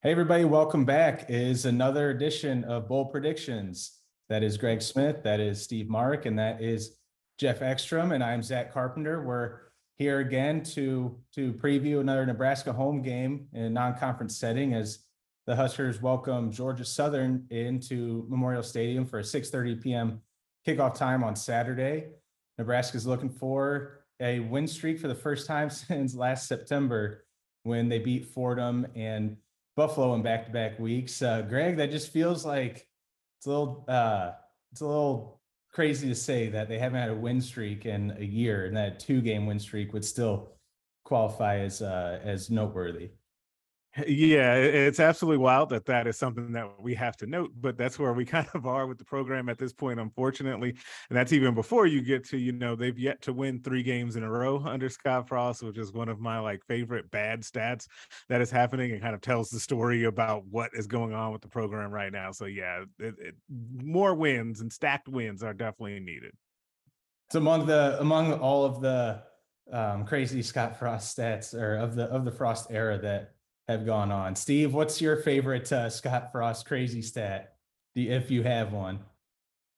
Hey, everybody, welcome back. It is another edition of Bold Predictions. That is Greg Smith, that is Steve Mark, and that is Jeff Ekstrom, and I'm Zach Carpenter. We're here again to to preview another Nebraska home game in a non-conference setting as the Huskers welcome Georgia Southern into Memorial Stadium for a 6:30 p.m. kickoff time on Saturday. Nebraska's looking for a win streak for the first time since last September when they beat Fordham and Buffalo in back-to-back weeks. Uh, Greg, that just feels like it's a little uh, it's a little crazy to say that they haven't had a win streak in a year, and that two-game win streak would still qualify as uh, as noteworthy. Yeah, it's absolutely wild that that is something that we have to note, but that's where we kind of are with the program at this point, unfortunately. And that's even before you get to, you know, they've yet to win three games in a row under Scott Frost, which is one of my like favorite bad stats that is happening and kind of tells the story about what is going on with the program right now. So, yeah, it, it, more wins and stacked wins are definitely needed. It's among the among all of the um, crazy Scott Frost stats or of the of the Frost era that have gone on. Steve, what's your favorite uh, Scott Frost crazy stat, if you have one?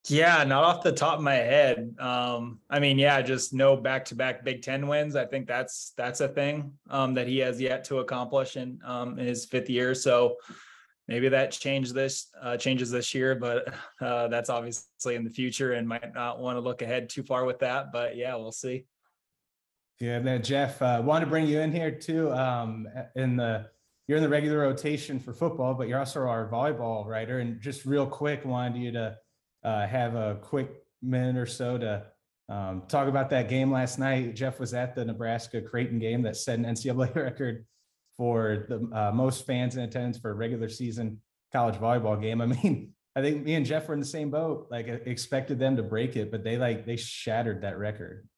Yeah, not off the top of my head. Um, I mean, yeah, just no back-to-back Big Ten wins. I think that's that's a thing um, that he has yet to accomplish in, um, in his fifth year. So maybe that change this uh, changes this year, but uh, that's obviously in the future and might not want to look ahead too far with that. But yeah, we'll see. Yeah, and then Jeff, uh, want to bring you in here too. Um, in the you're in the regular rotation for football, but you're also our volleyball writer. And just real quick, wanted you to uh, have a quick minute or so to um, talk about that game last night. Jeff was at the Nebraska Creighton game that set an NCAA record for the uh, most fans in attendance for a regular season college volleyball game. I mean, I think me and Jeff were in the same boat. Like, expected them to break it, but they like they shattered that record.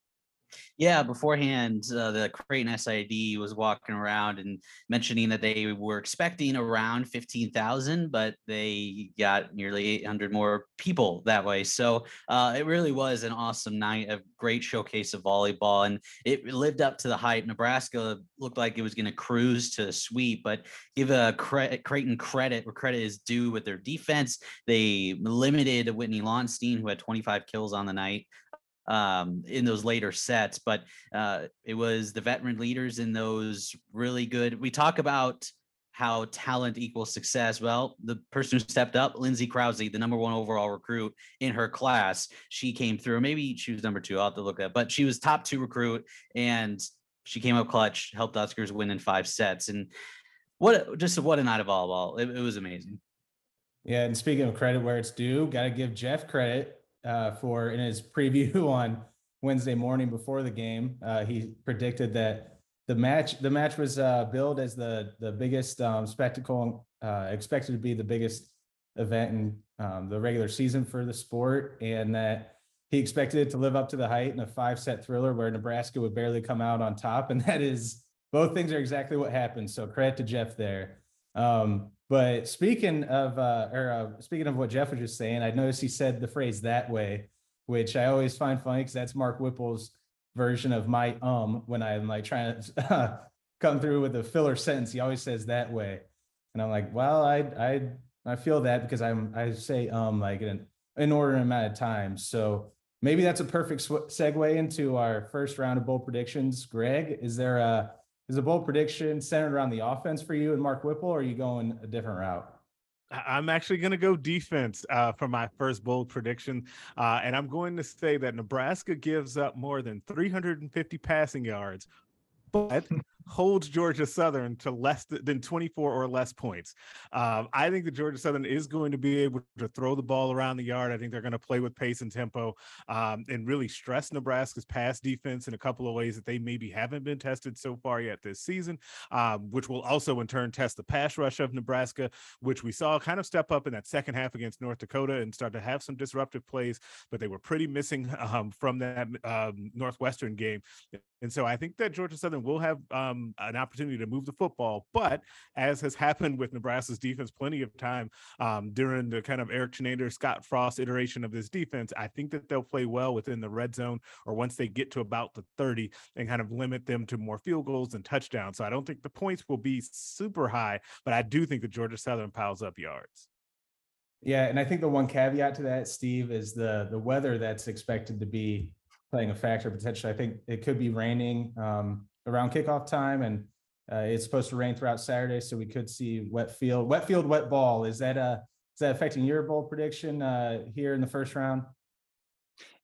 Yeah, beforehand, uh, the Creighton SID was walking around and mentioning that they were expecting around 15,000, but they got nearly 800 more people that way. So uh, it really was an awesome night, a great showcase of volleyball, and it lived up to the hype. Nebraska looked like it was going to cruise to the sweep, but give a cre- Creighton credit where credit is due with their defense. They limited Whitney Lauenstein, who had 25 kills on the night um, in those later sets, but uh, it was the veteran leaders in those really good. We talk about how talent equals success. Well, the person who stepped up, Lindsay Krause, the number one overall recruit in her class, she came through. Maybe she was number two. I'll have to look at, but she was top two recruit, and she came up clutch, helped Huskers win in five sets. And what just what a night of volleyball! It, it was amazing. Yeah, and speaking of credit where it's due, got to give Jeff credit uh, for in his preview on Wednesday morning before the game. Uh, he predicted that the match the match was uh, billed as the the biggest um, spectacle uh, expected to be the biggest event in um, the regular season for the sport, and that he expected it to live up to the height in a five set thriller where Nebraska would barely come out on top, and that is both things are exactly what happened. So credit to Jeff there. Um, but speaking of, uh, or uh, speaking of what Jeff was just saying, I noticed he said the phrase "that way," which I always find funny because that's Mark Whipple's version of my um when I'm like trying to come through with a filler sentence. He always says "that way," and I'm like, well, I I I feel that because I'm I say um like an inordinate amount of times. So maybe that's a perfect sw- segue into our first round of bold predictions. Greg, is there a is a bold prediction centered around the offense for you and Mark Whipple, or are you going a different route? I'm actually going to go defense uh, for my first bold prediction. Uh, and I'm going to say that Nebraska gives up more than 350 passing yards, but holds Georgia Southern to less than 24 or less points. Um, I think that Georgia Southern is going to be able to throw the ball around the yard. I think they're going to play with pace and tempo um, and really stress Nebraska's pass defense in a couple of ways that they maybe haven't been tested so far yet this season, um, which will also in turn test the pass rush of Nebraska, which we saw kind of step up in that second half against North Dakota and start to have some disruptive plays, but they were pretty missing um, from that um, Northwestern game. And so I think that Georgia Southern will have um, an opportunity to move the football. But as has happened with Nebraska's defense plenty of time um, during the kind of Eric Chinander, Scott Frost iteration of this defense, I think that they'll play well within the red zone or once they get to about the 30 and kind of limit them to more field goals and touchdowns. So I don't think the points will be super high, but I do think that Georgia Southern piles up yards. Yeah, and I think the one caveat to that, Steve, is the the weather that's expected to be playing a factor potentially. I think it could be raining um, around kickoff time, and uh, it's supposed to rain throughout Saturday, so we could see wet field, wet field, wet ball. Is that uh is that affecting your bowl prediction uh, here in the first round?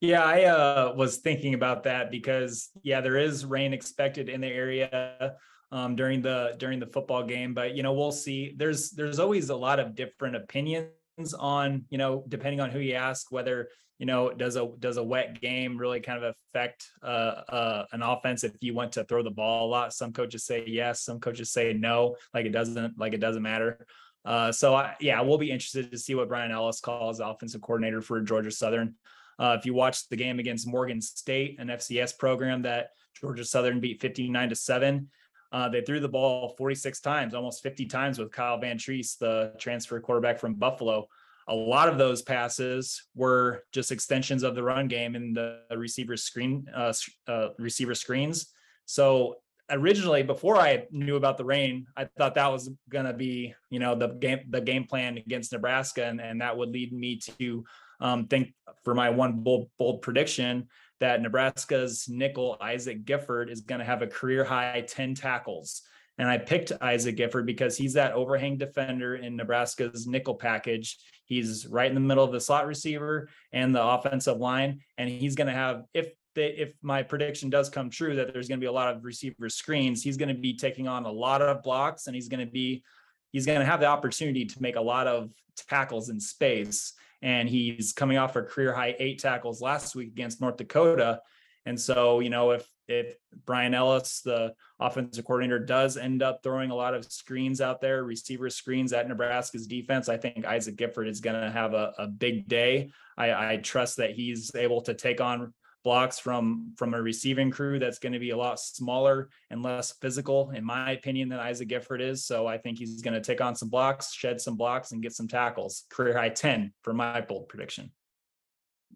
Yeah, I uh, was thinking about that because yeah, there is rain expected in the area um, during the during the football game, but you know we'll see. There's there's always a lot of different opinions on you know depending on who you ask whether you know does a does a wet game really kind of affect uh, uh, an offense if you want to throw the ball a lot? Some coaches say yes some coaches say no like it doesn't like it doesn't matter. Uh, so I, yeah we'll be interested to see what bryan ellis calls offensive coordinator for georgia southern. Uh, if you watch the game against morgan state an fcs program that georgia southern beat 59 to 7 uh, they threw the ball 46 times, almost 50 times with Kyle Vantrease, the transfer quarterback from Buffalo. A lot of those passes were just extensions of the run game and the receiver screen, uh, uh, receiver screens. So originally, before I knew about the rain, I thought that was going to be, you know, the game, the game plan against Nebraska, and, and that would lead me to um, think for my one bold, bold prediction that Nebraska's nickel Isaac Gifford is going to have a career high 10 tackles. And I picked Isaac Gifford because he's that overhang defender in Nebraska's nickel package. He's right in the middle of the slot receiver and the offensive line. And he's going to have, if they, if my prediction does come true, that there's going to be a lot of receiver screens, he's going to be taking on a lot of blocks and he's going to be, he's going to have the opportunity to make a lot of tackles in space and he's coming off a career high eight tackles last week against North Dakota. And so, you know, if if Bryan Ellis, the offensive coordinator, does end up throwing a lot of screens out there, receiver screens at Nebraska's defense, I think Isaac Gifford is going to have a, a big day. I, I trust that he's able to take on blocks from from a receiving crew that's going to be a lot smaller and less physical, in my opinion, than Isaac Gifford is. So I think he's going to take on some blocks, shed some blocks, and get some tackles. Career high 10 for my bold prediction.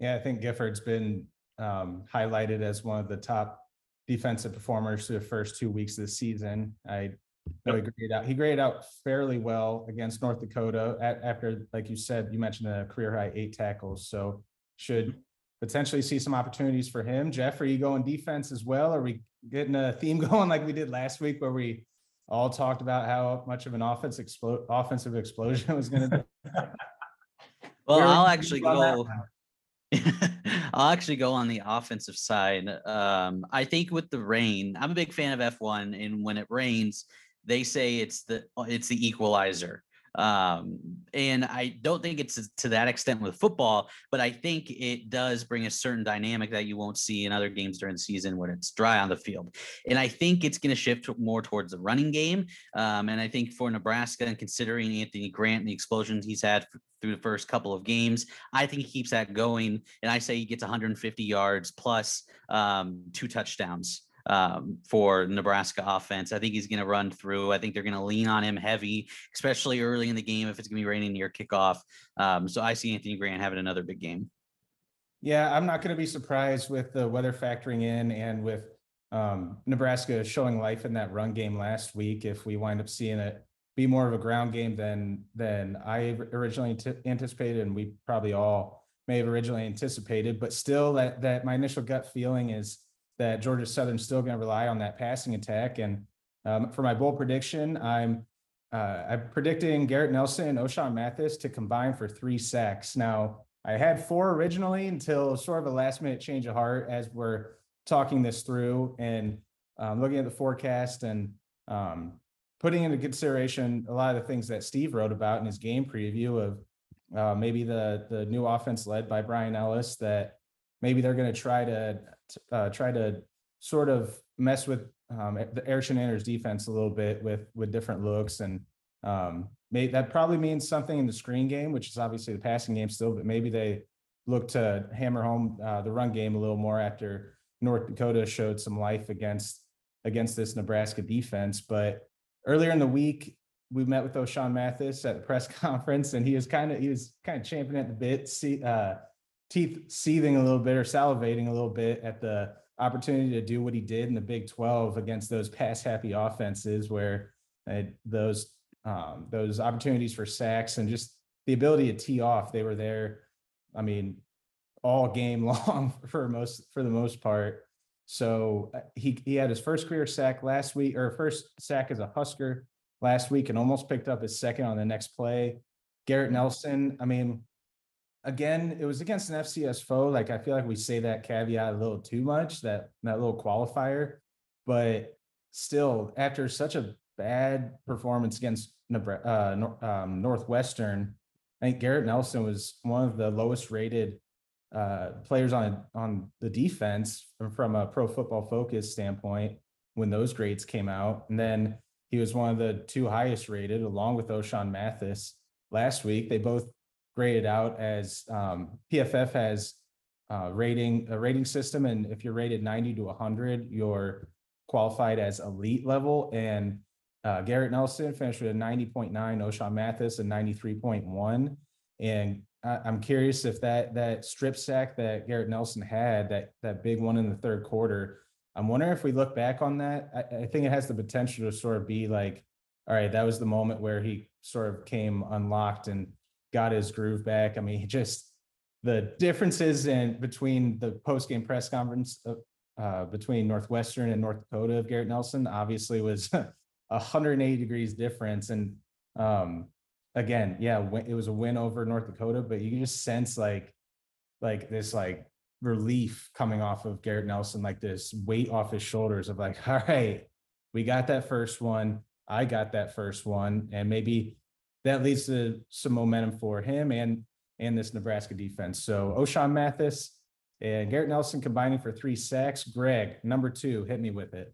Yeah, I think Gifford's been um, highlighted as one of the top defensive performers through the first two weeks of the season. I know he graded out. He graded out fairly well against North Dakota at, after, like you said, you mentioned a career high eight tackles. So should potentially see some opportunities for him. Jeff, are you going defense as well? Are we getting a theme going like we did last week where we all talked about how much of an offense explo- offensive explosion was going to be? well, I'll actually go. I'll actually go on the offensive side. Um, I think with the rain, I'm a big fan of F1, and when it rains, they say it's the it's the equalizer. Um, and I don't think it's to that extent with football, but I think it does bring a certain dynamic that you won't see in other games during the season when it's dry on the field. And I think it's going to shift more towards the running game. Um, and I think for Nebraska and considering Anthony Grant and the explosions he's had through the first couple of games, I think he keeps that going. And I say he gets 150 yards plus um, two touchdowns um, for Nebraska offense. I think he's going to run through. I think they're going to lean on him heavy, especially early in the game if it's going to be raining near kickoff. Um, so I see Anthony Grant having another big game. Yeah, I'm not going to be surprised with the weather factoring in and with um, Nebraska showing life in that run game last week. If we wind up seeing it be more of a ground game than than I originally t- anticipated, and we probably all may have originally anticipated, but still, that that my initial gut feeling is that Georgia Southern's still going to rely on that passing attack. And um, for my bold prediction, I'm uh, I'm predicting Garrett Nelson and Ochaun Mathis to combine for three sacks. Now, I had four originally until sort of a last minute change of heart as we're talking this through and um, looking at the forecast and um, putting into consideration a lot of the things that Steve wrote about in his game preview of uh, maybe the the new offense led by Bryan Ellis that maybe they're going to try to uh, try to sort of mess with um, the Eric Chinander's defense a little bit with with different looks and um, may, that probably means something in the screen game, which is obviously the passing game still, but maybe they look to hammer home uh, the run game a little more after North Dakota showed some life against against this Nebraska defense. But earlier in the week, we met with Ochaun Mathis at the press conference, and he was kind of he was kind of champing at the bit, see, uh, teeth seething a little bit or salivating a little bit at the opportunity to do what he did in the Big 12 against those pass happy offenses where uh, those um, those opportunities for sacks and just the ability to tee off, they were there. I mean, all game long for most for the most part. So uh, he he had his first career sack last week, or first sack as a Husker last week, and almost picked up his second on the next play. Garrett Nelson, I mean, again, it was against an FCS foe. Like I feel like we say that caveat a little too much, that that little qualifier, but still, after such a bad performance against uh, um, Northwestern, I think Garrett Nelson was one of the lowest rated uh, players on on the defense from, from a Pro Football Focus standpoint when those grades came out, and then he was one of the two highest rated, along with Ochaun Mathis last week. They both graded out as um, PFF has uh, rating a rating system, and if you're rated 90 to 100, you're qualified as elite level. And uh, Garrett Nelson finished with a 90.9, Ochaun Mathis a 93.1. And I, I'm curious if that that strip sack that Garrett Nelson had, that that big one in the third quarter, I'm wondering if we look back on that. I, I think it has the potential to sort of be like, all right, that was the moment where he sort of came unlocked and got his groove back. I mean, he just the differences in between the post game press conference uh, uh, between Northwestern and North Dakota of Garrett Nelson obviously was 180 degrees difference. And um, again, yeah, it was a win over North Dakota, but you can just sense like like this like relief coming off of Garrett Nelson, like this weight off his shoulders of like, all right, we got that first one. I got that first one, and maybe that leads to some momentum for him and and this Nebraska defense. So Ochaun Mathis and Garrett Nelson combining for three sacks. Greg, number two, hit me with it.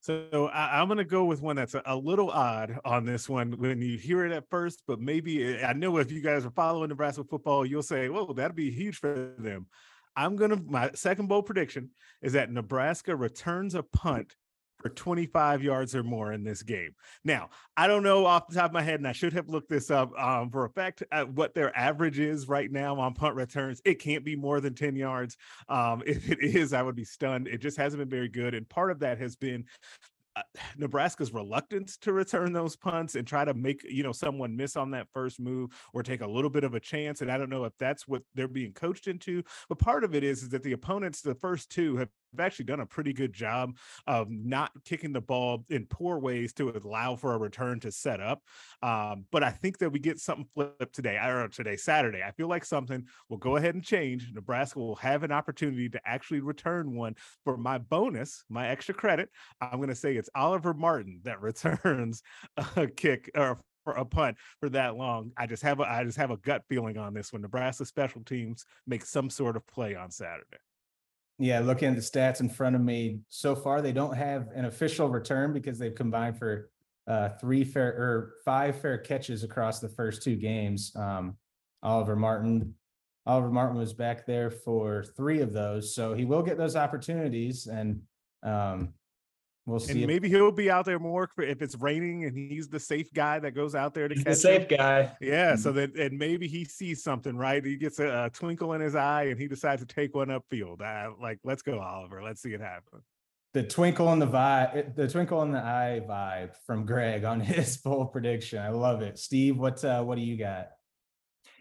So I, am going to go with one that's a, a, little odd on this one when you hear it at first, but maybe I know if you guys are following Nebraska football, you'll say, "Well, that'd be huge for them." I'm gonna my second bold prediction is that Nebraska returns a punt for 25 yards or more in this game. Now, I don't know off the top of my head, and I should have looked this up um, for a fact at what their average is right now on punt returns. It can't be more than 10 yards. Um, if it is, I would be stunned. It just hasn't been very good. And part of that has been uh, Nebraska's reluctance to return those punts and try to make you know someone miss on that first move or take a little bit of a chance. And I don't know if that's what they're being coached into, but part of it is, is that the opponents, the first two, have actually done a pretty good job of not kicking the ball in poor ways to allow for a return to set up. Um, but I think that we get something flipped today, or today, Saturday. I feel like something will go ahead and change. Nebraska will have an opportunity to actually return one. For my bonus, my extra credit, I'm going to say it's Oliver Martin that returns a kick or a punt for that long. I just have a I just have a gut feeling on this when Nebraska special teams make some sort of play on Saturday. Yeah, looking at the stats in front of me, so far they don't have an official return because they've combined for uh, three fair or five fair catches across the first two games. Um, Oliver Martin, Oliver Martin was back there for three of those, so he will get those opportunities. And um, We'll see. And if- maybe he'll be out there more if it's raining and he's the safe guy that goes out there to He's catch the safe him. guy. Yeah. Mhm. So that and maybe he sees something, right? He gets a, a twinkle in his eye and he decides to take one upfield. Uh, like, let's go, Oliver. Let's see it happen. the twinkle in the vibe, the twinkle in the eye vibe from Greg on his full prediction. I love it. Steve, what uh, what do you got?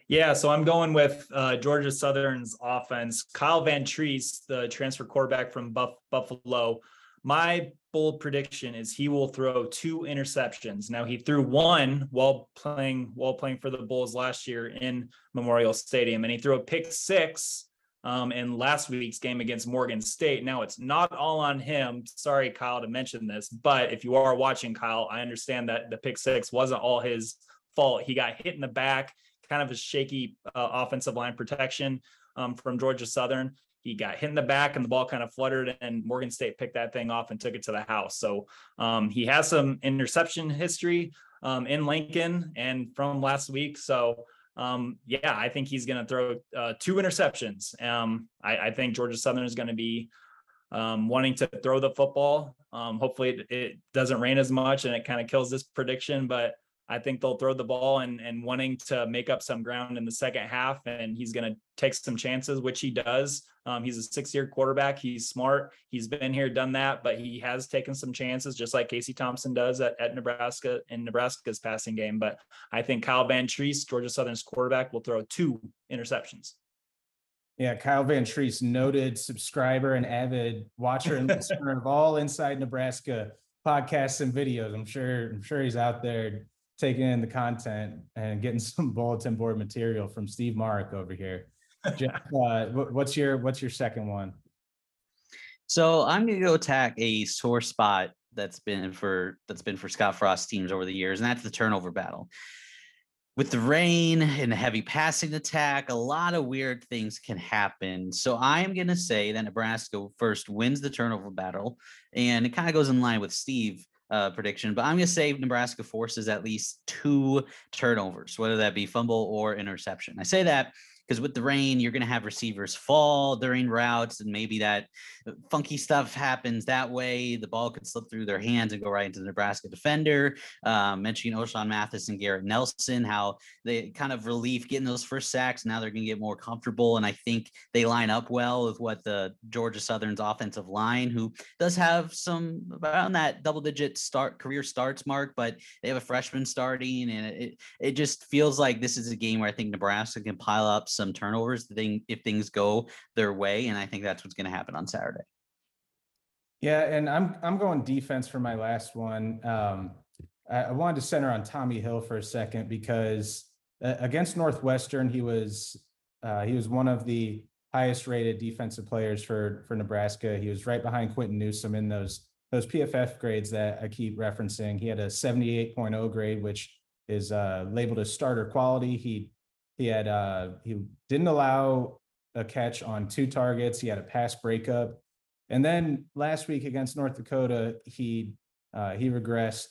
Yeah, so I'm going with uh, Georgia Southern's offense. Kyle Vantrease, the transfer quarterback from Buff- Buffalo. My bold prediction is he will throw two interceptions. Now he threw one while playing while playing for the Bulls last year in Memorial Stadium, and he threw a pick six um, in last week's game against Morgan State. Now it's not all on him. Sorry, Kyle, to mention this, but if you are watching, Kyle, I understand that the pick six wasn't all his fault. He got hit in the back, kind of a shaky uh, offensive line protection um, from Georgia Southern he got hit in the back and the ball kind of fluttered and Morgan State picked that thing off and took it to the house. So um, he has some interception history um, in Lincoln and from last week. So um, yeah, I think he's going to throw uh, two interceptions. Um, I, I, think Georgia Southern is going to be um, wanting to throw the football. Um, hopefully it, it doesn't rain as much and it kind of kills this prediction, but I think they'll throw the ball and, and wanting to make up some ground in the second half. And he's going to take some chances, which he does. Um, he's a six year quarterback. He's smart. He's been here, done that, but he has taken some chances, just like Casey Thompson does at, at Nebraska in Nebraska's passing game. But I think Kyle Vantrease, Georgia Southern's quarterback, will throw two interceptions. Yeah, Kyle Vantrease, noted subscriber and avid watcher and listener of all Inside Nebraska podcasts and videos. I'm sure, I'm sure he's out there taking in the content and getting some bulletin board material from Steve Mark over here. Jeff, uh, what's your what's your second one? So I'm gonna go attack a sore spot that's been for that's been for Scott Frost teams over the years, and that's the turnover battle. With the rain and the heavy passing attack, a lot of weird things can happen. So I am gonna say that Nebraska first wins the turnover battle, and it kind of goes in line with Steve uh, prediction, but I'm going to say Nebraska forces at least two turnovers, whether that be fumble or interception. I say that because with the rain, you're going to have receivers fall during routes, and maybe that uh, funky stuff happens that way. The ball could slip through their hands and go right into the Nebraska defender. Uh, mentioning Ochaun Mathis and Garrett Nelson, how they kind of relief getting those first sacks. Now they're going to get more comfortable, and I think they line up well with what the Georgia Southern's offensive line, who does have some around that double-digit start career starts mark, but they have a freshman starting, and it it just feels like this is a game where I think Nebraska can pile up some turnovers if things go their way. And I think that's what's going to happen on Saturday. Yeah, and I'm I'm going defense for my last one. Um, I, I wanted to center on Tommy Hill for a second because uh, against Northwestern, he was uh, he was one of the highest rated defensive players for for Nebraska. He was right behind Quinton Newsome in those those PFF grades that I keep referencing. He had a 78.0 grade, which is uh, labeled as starter quality. He he had uh he didn't allow a catch on two targets. He had a pass breakup. And then last week against North Dakota, he uh, he regressed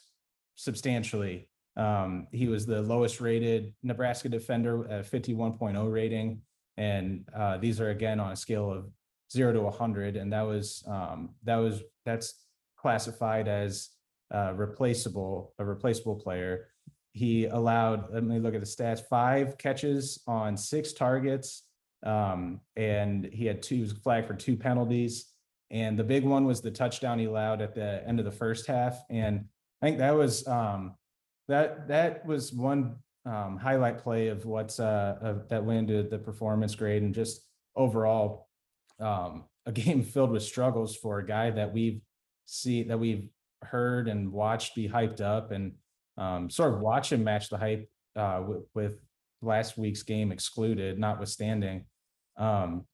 substantially. Um, he was the lowest rated Nebraska defender at 51.0 rating. And uh, these are again on a scale of zero to 100. And that was um, that was that's classified as uh, replaceable, a replaceable player he allowed, let me look at the stats, five catches on six targets. Um, and he had two was flagged for two penalties. And the big one was the touchdown he allowed at the end of the first half. And I think that was um, that that was one um, highlight play of what's uh, of, that went into the performance grade and just overall um, a game filled with struggles for a guy that we've see that we've heard and watched be hyped up and um, sort of watch him match the hype uh, with, with last week's game excluded, notwithstanding. Um,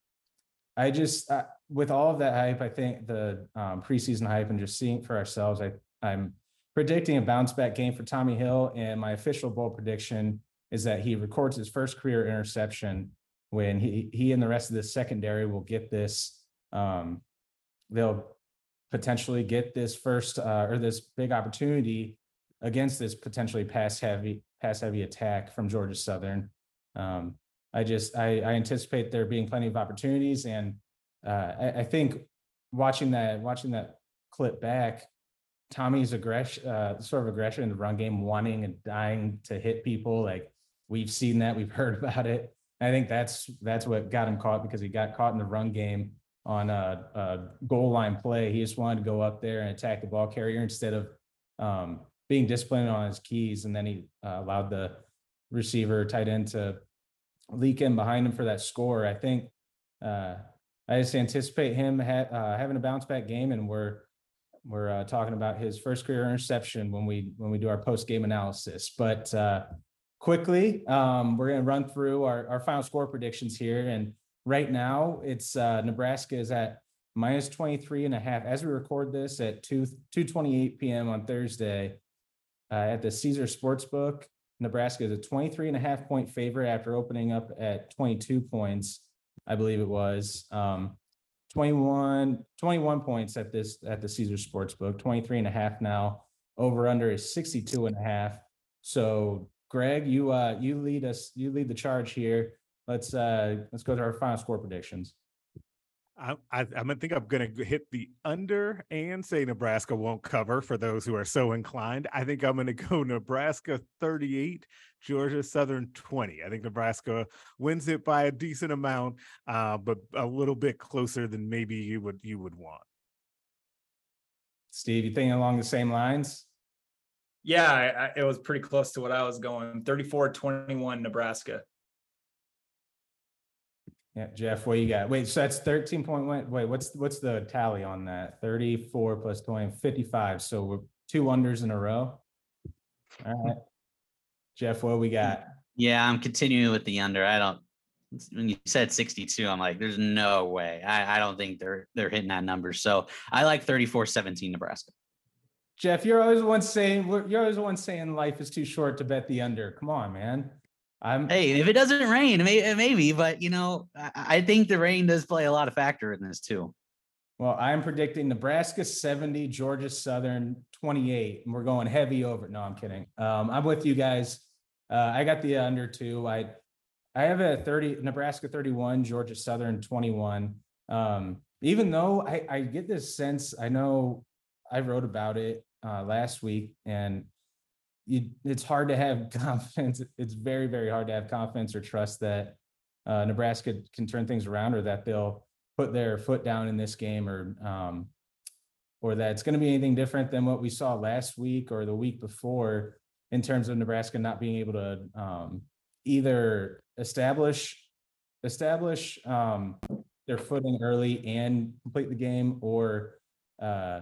I just, uh, with all of that hype, I think the um, preseason hype and just seeing for ourselves, I, I'm predicting a bounce back game for Tommy Hill. And my official bowl prediction is that he records his first career interception when he, he and the rest of the secondary will get this. Um, they'll potentially get this first uh, or this big opportunity against this potentially pass heavy pass heavy attack from Georgia Southern. Um, I just I, I, anticipate there being plenty of opportunities, and uh, I, I, think watching that watching that clip back, Tommy's aggression, uh, sort of aggression in the run game, wanting and dying to hit people. Like we've seen that, we've heard about it. I think that's that's what got him caught because he got caught in the run game on a, a goal line play. He just wanted to go up there and attack the ball carrier instead of um, being disciplined on his keys, and then he uh, allowed the receiver tight end to leak in behind him for that score. I think uh, I just anticipate him ha- uh, having a bounce back game, and we're we're uh, talking about his first career interception when we when we do our post game analysis. But uh, quickly, um, we're going to run through our our final score predictions here, and right now it's uh, Nebraska is at minus 23 and a half as we record this at 2 2 28 p.m on thursday uh, at the Caesar Sportsbook, Nebraska is a 23 and a half point favorite after opening up at 22 points, I believe it was. Um, 21, 21 points at this at the Caesar Sportsbook, 23 and a half now. Over under is 62 and a half. So Greg, you uh you lead us, you lead the charge here. Let's uh let's go to our final score predictions. I, I, I'm gonna think I'm gonna hit the under and say Nebraska won't cover for those who are so inclined. I think I'm gonna go Nebraska 38, Georgia Southern 20. I think Nebraska wins it by a decent amount, uh, but a little bit closer than maybe you would you would want. Steve, you thinking along the same lines? Yeah, I, I, it was pretty close to what I was going. 34-21 Nebraska. Yeah, Jeff, what you got? Wait, so that's thirteen point one, wait, what's, what's the tally on that? Thirty-four plus 20, 55. so we're two unders in a row? All right. Jeff, what we got? Yeah, I'm continuing with the under. I don't. When you said 62, I'm like, there's no way. I, I don't think they're they're hitting that number. So I like 34-17 Nebraska. Jeff, you're always the one saying, you're always the one saying life is too short to bet the under. Come on, man. I'm, Hey, if it doesn't rain, may, maybe, but you know, I, I think the rain does play a lot of factor in this too. well, I'm predicting Nebraska seventy, Georgia Southern twenty-eight, and we're going heavy over. No, I'm kidding. Um, I'm with you guys. Uh, I got the under two. I, I have a thirty, Nebraska thirty-one, Georgia Southern twenty-one. Um, even though I, I get this sense, I know I wrote about it, uh, last week and you, it's hard to have confidence. It's very, very hard to have confidence or trust that, uh, Nebraska can turn things around or that they'll put their foot down in this game or, um, or that it's going to be anything different than what we saw last week or the week before in terms of Nebraska not being able to, um, either establish, establish, um, their footing early and complete the game or, uh,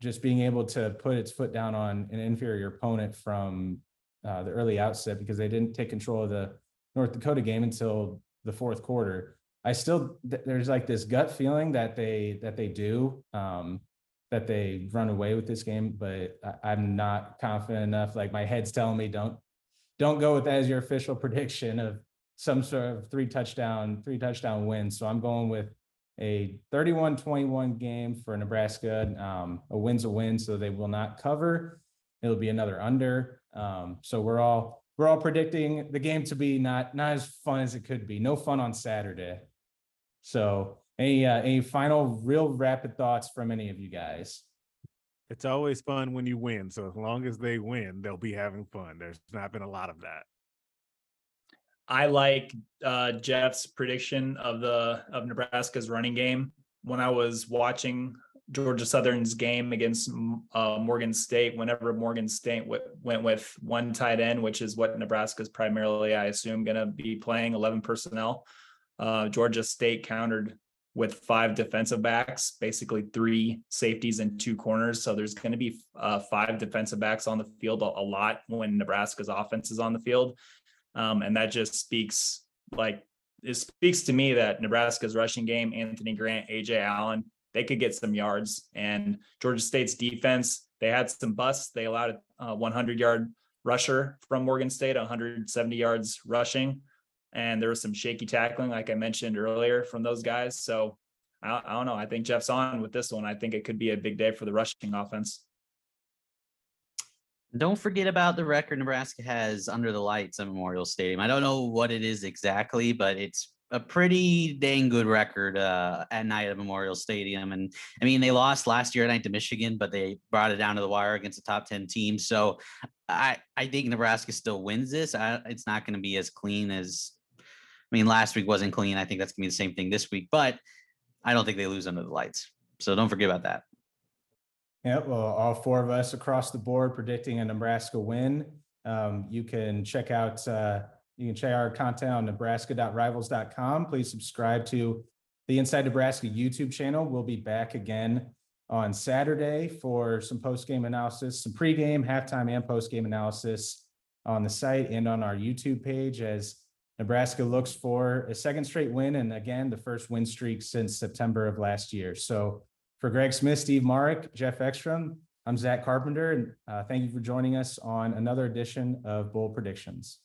just being able to put its foot down on an inferior opponent from uh, the early outset because they didn't take control of the North Dakota game until the fourth quarter. I still th- there's like this gut feeling that they that they do um, that they run away with this game, but I, I'm not confident enough. Like my head's telling me don't don't go with that as your official prediction of some sort of three touchdown three touchdown win. So I'm going with a 31-21 game for Nebraska. Um, a win's a win, so they will not cover. It'll be another under. Um, so we're all we're all predicting the game to be not not as fun as it could be. No fun on Saturday. So any uh, any final real rapid thoughts from any of you guys? It's always fun when you win. So as long as they win, they'll be having fun. There's not been a lot of that. I like uh, Jeff's prediction of the of Nebraska's running game. When I was watching Georgia Southern's game against uh, Morgan State, whenever Morgan State w- went with one tight end, which is what Nebraska's primarily, I assume, going to be playing 11 personnel, uh, Georgia State countered with five defensive backs, basically three safeties and two corners. So there's going to be uh, five defensive backs on the field a, a lot when Nebraska's offense is on the field. Um, and that just speaks like it speaks to me that Nebraska's rushing game, Anthony Grant, Ajay Allen, they could get some yards. And Georgia State's defense, they had some busts. They allowed a 100 yard rusher from Morgan State, 170 yards rushing. And there was some shaky tackling, like I mentioned earlier, from those guys. So I, I don't know. I think Jeff's on with this one. I think it could be a big day for the rushing offense. Don't forget about the record Nebraska has under the lights at Memorial Stadium. I don't know what it is exactly, but it's a pretty dang good record uh, at night at Memorial Stadium. And I mean, they lost last year at night to Michigan, but they brought it down to the wire against a top 10 team. So I, I think Nebraska still wins this. I, it's not going to be as clean as, I mean, last week wasn't clean. I think that's going to be the same thing this week, but I don't think they lose under the lights. So don't forget about that. Yep. Well, all four of us across the board predicting a Nebraska win. Um, you can check out uh, you can check our content on nebraska.rivals.com. Please subscribe to the Inside Nebraska YouTube channel. We'll be back again on Saturday for some post game analysis, some pregame, halftime, and post game analysis on the site and on our YouTube page as Nebraska looks for a second straight win and again the first win streak since September of last year. So for Greg Smith, Steve Marik, Jeff Ekstrom, I'm Zach Carpenter, and uh, thank you for joining us on another edition of Bull Predictions.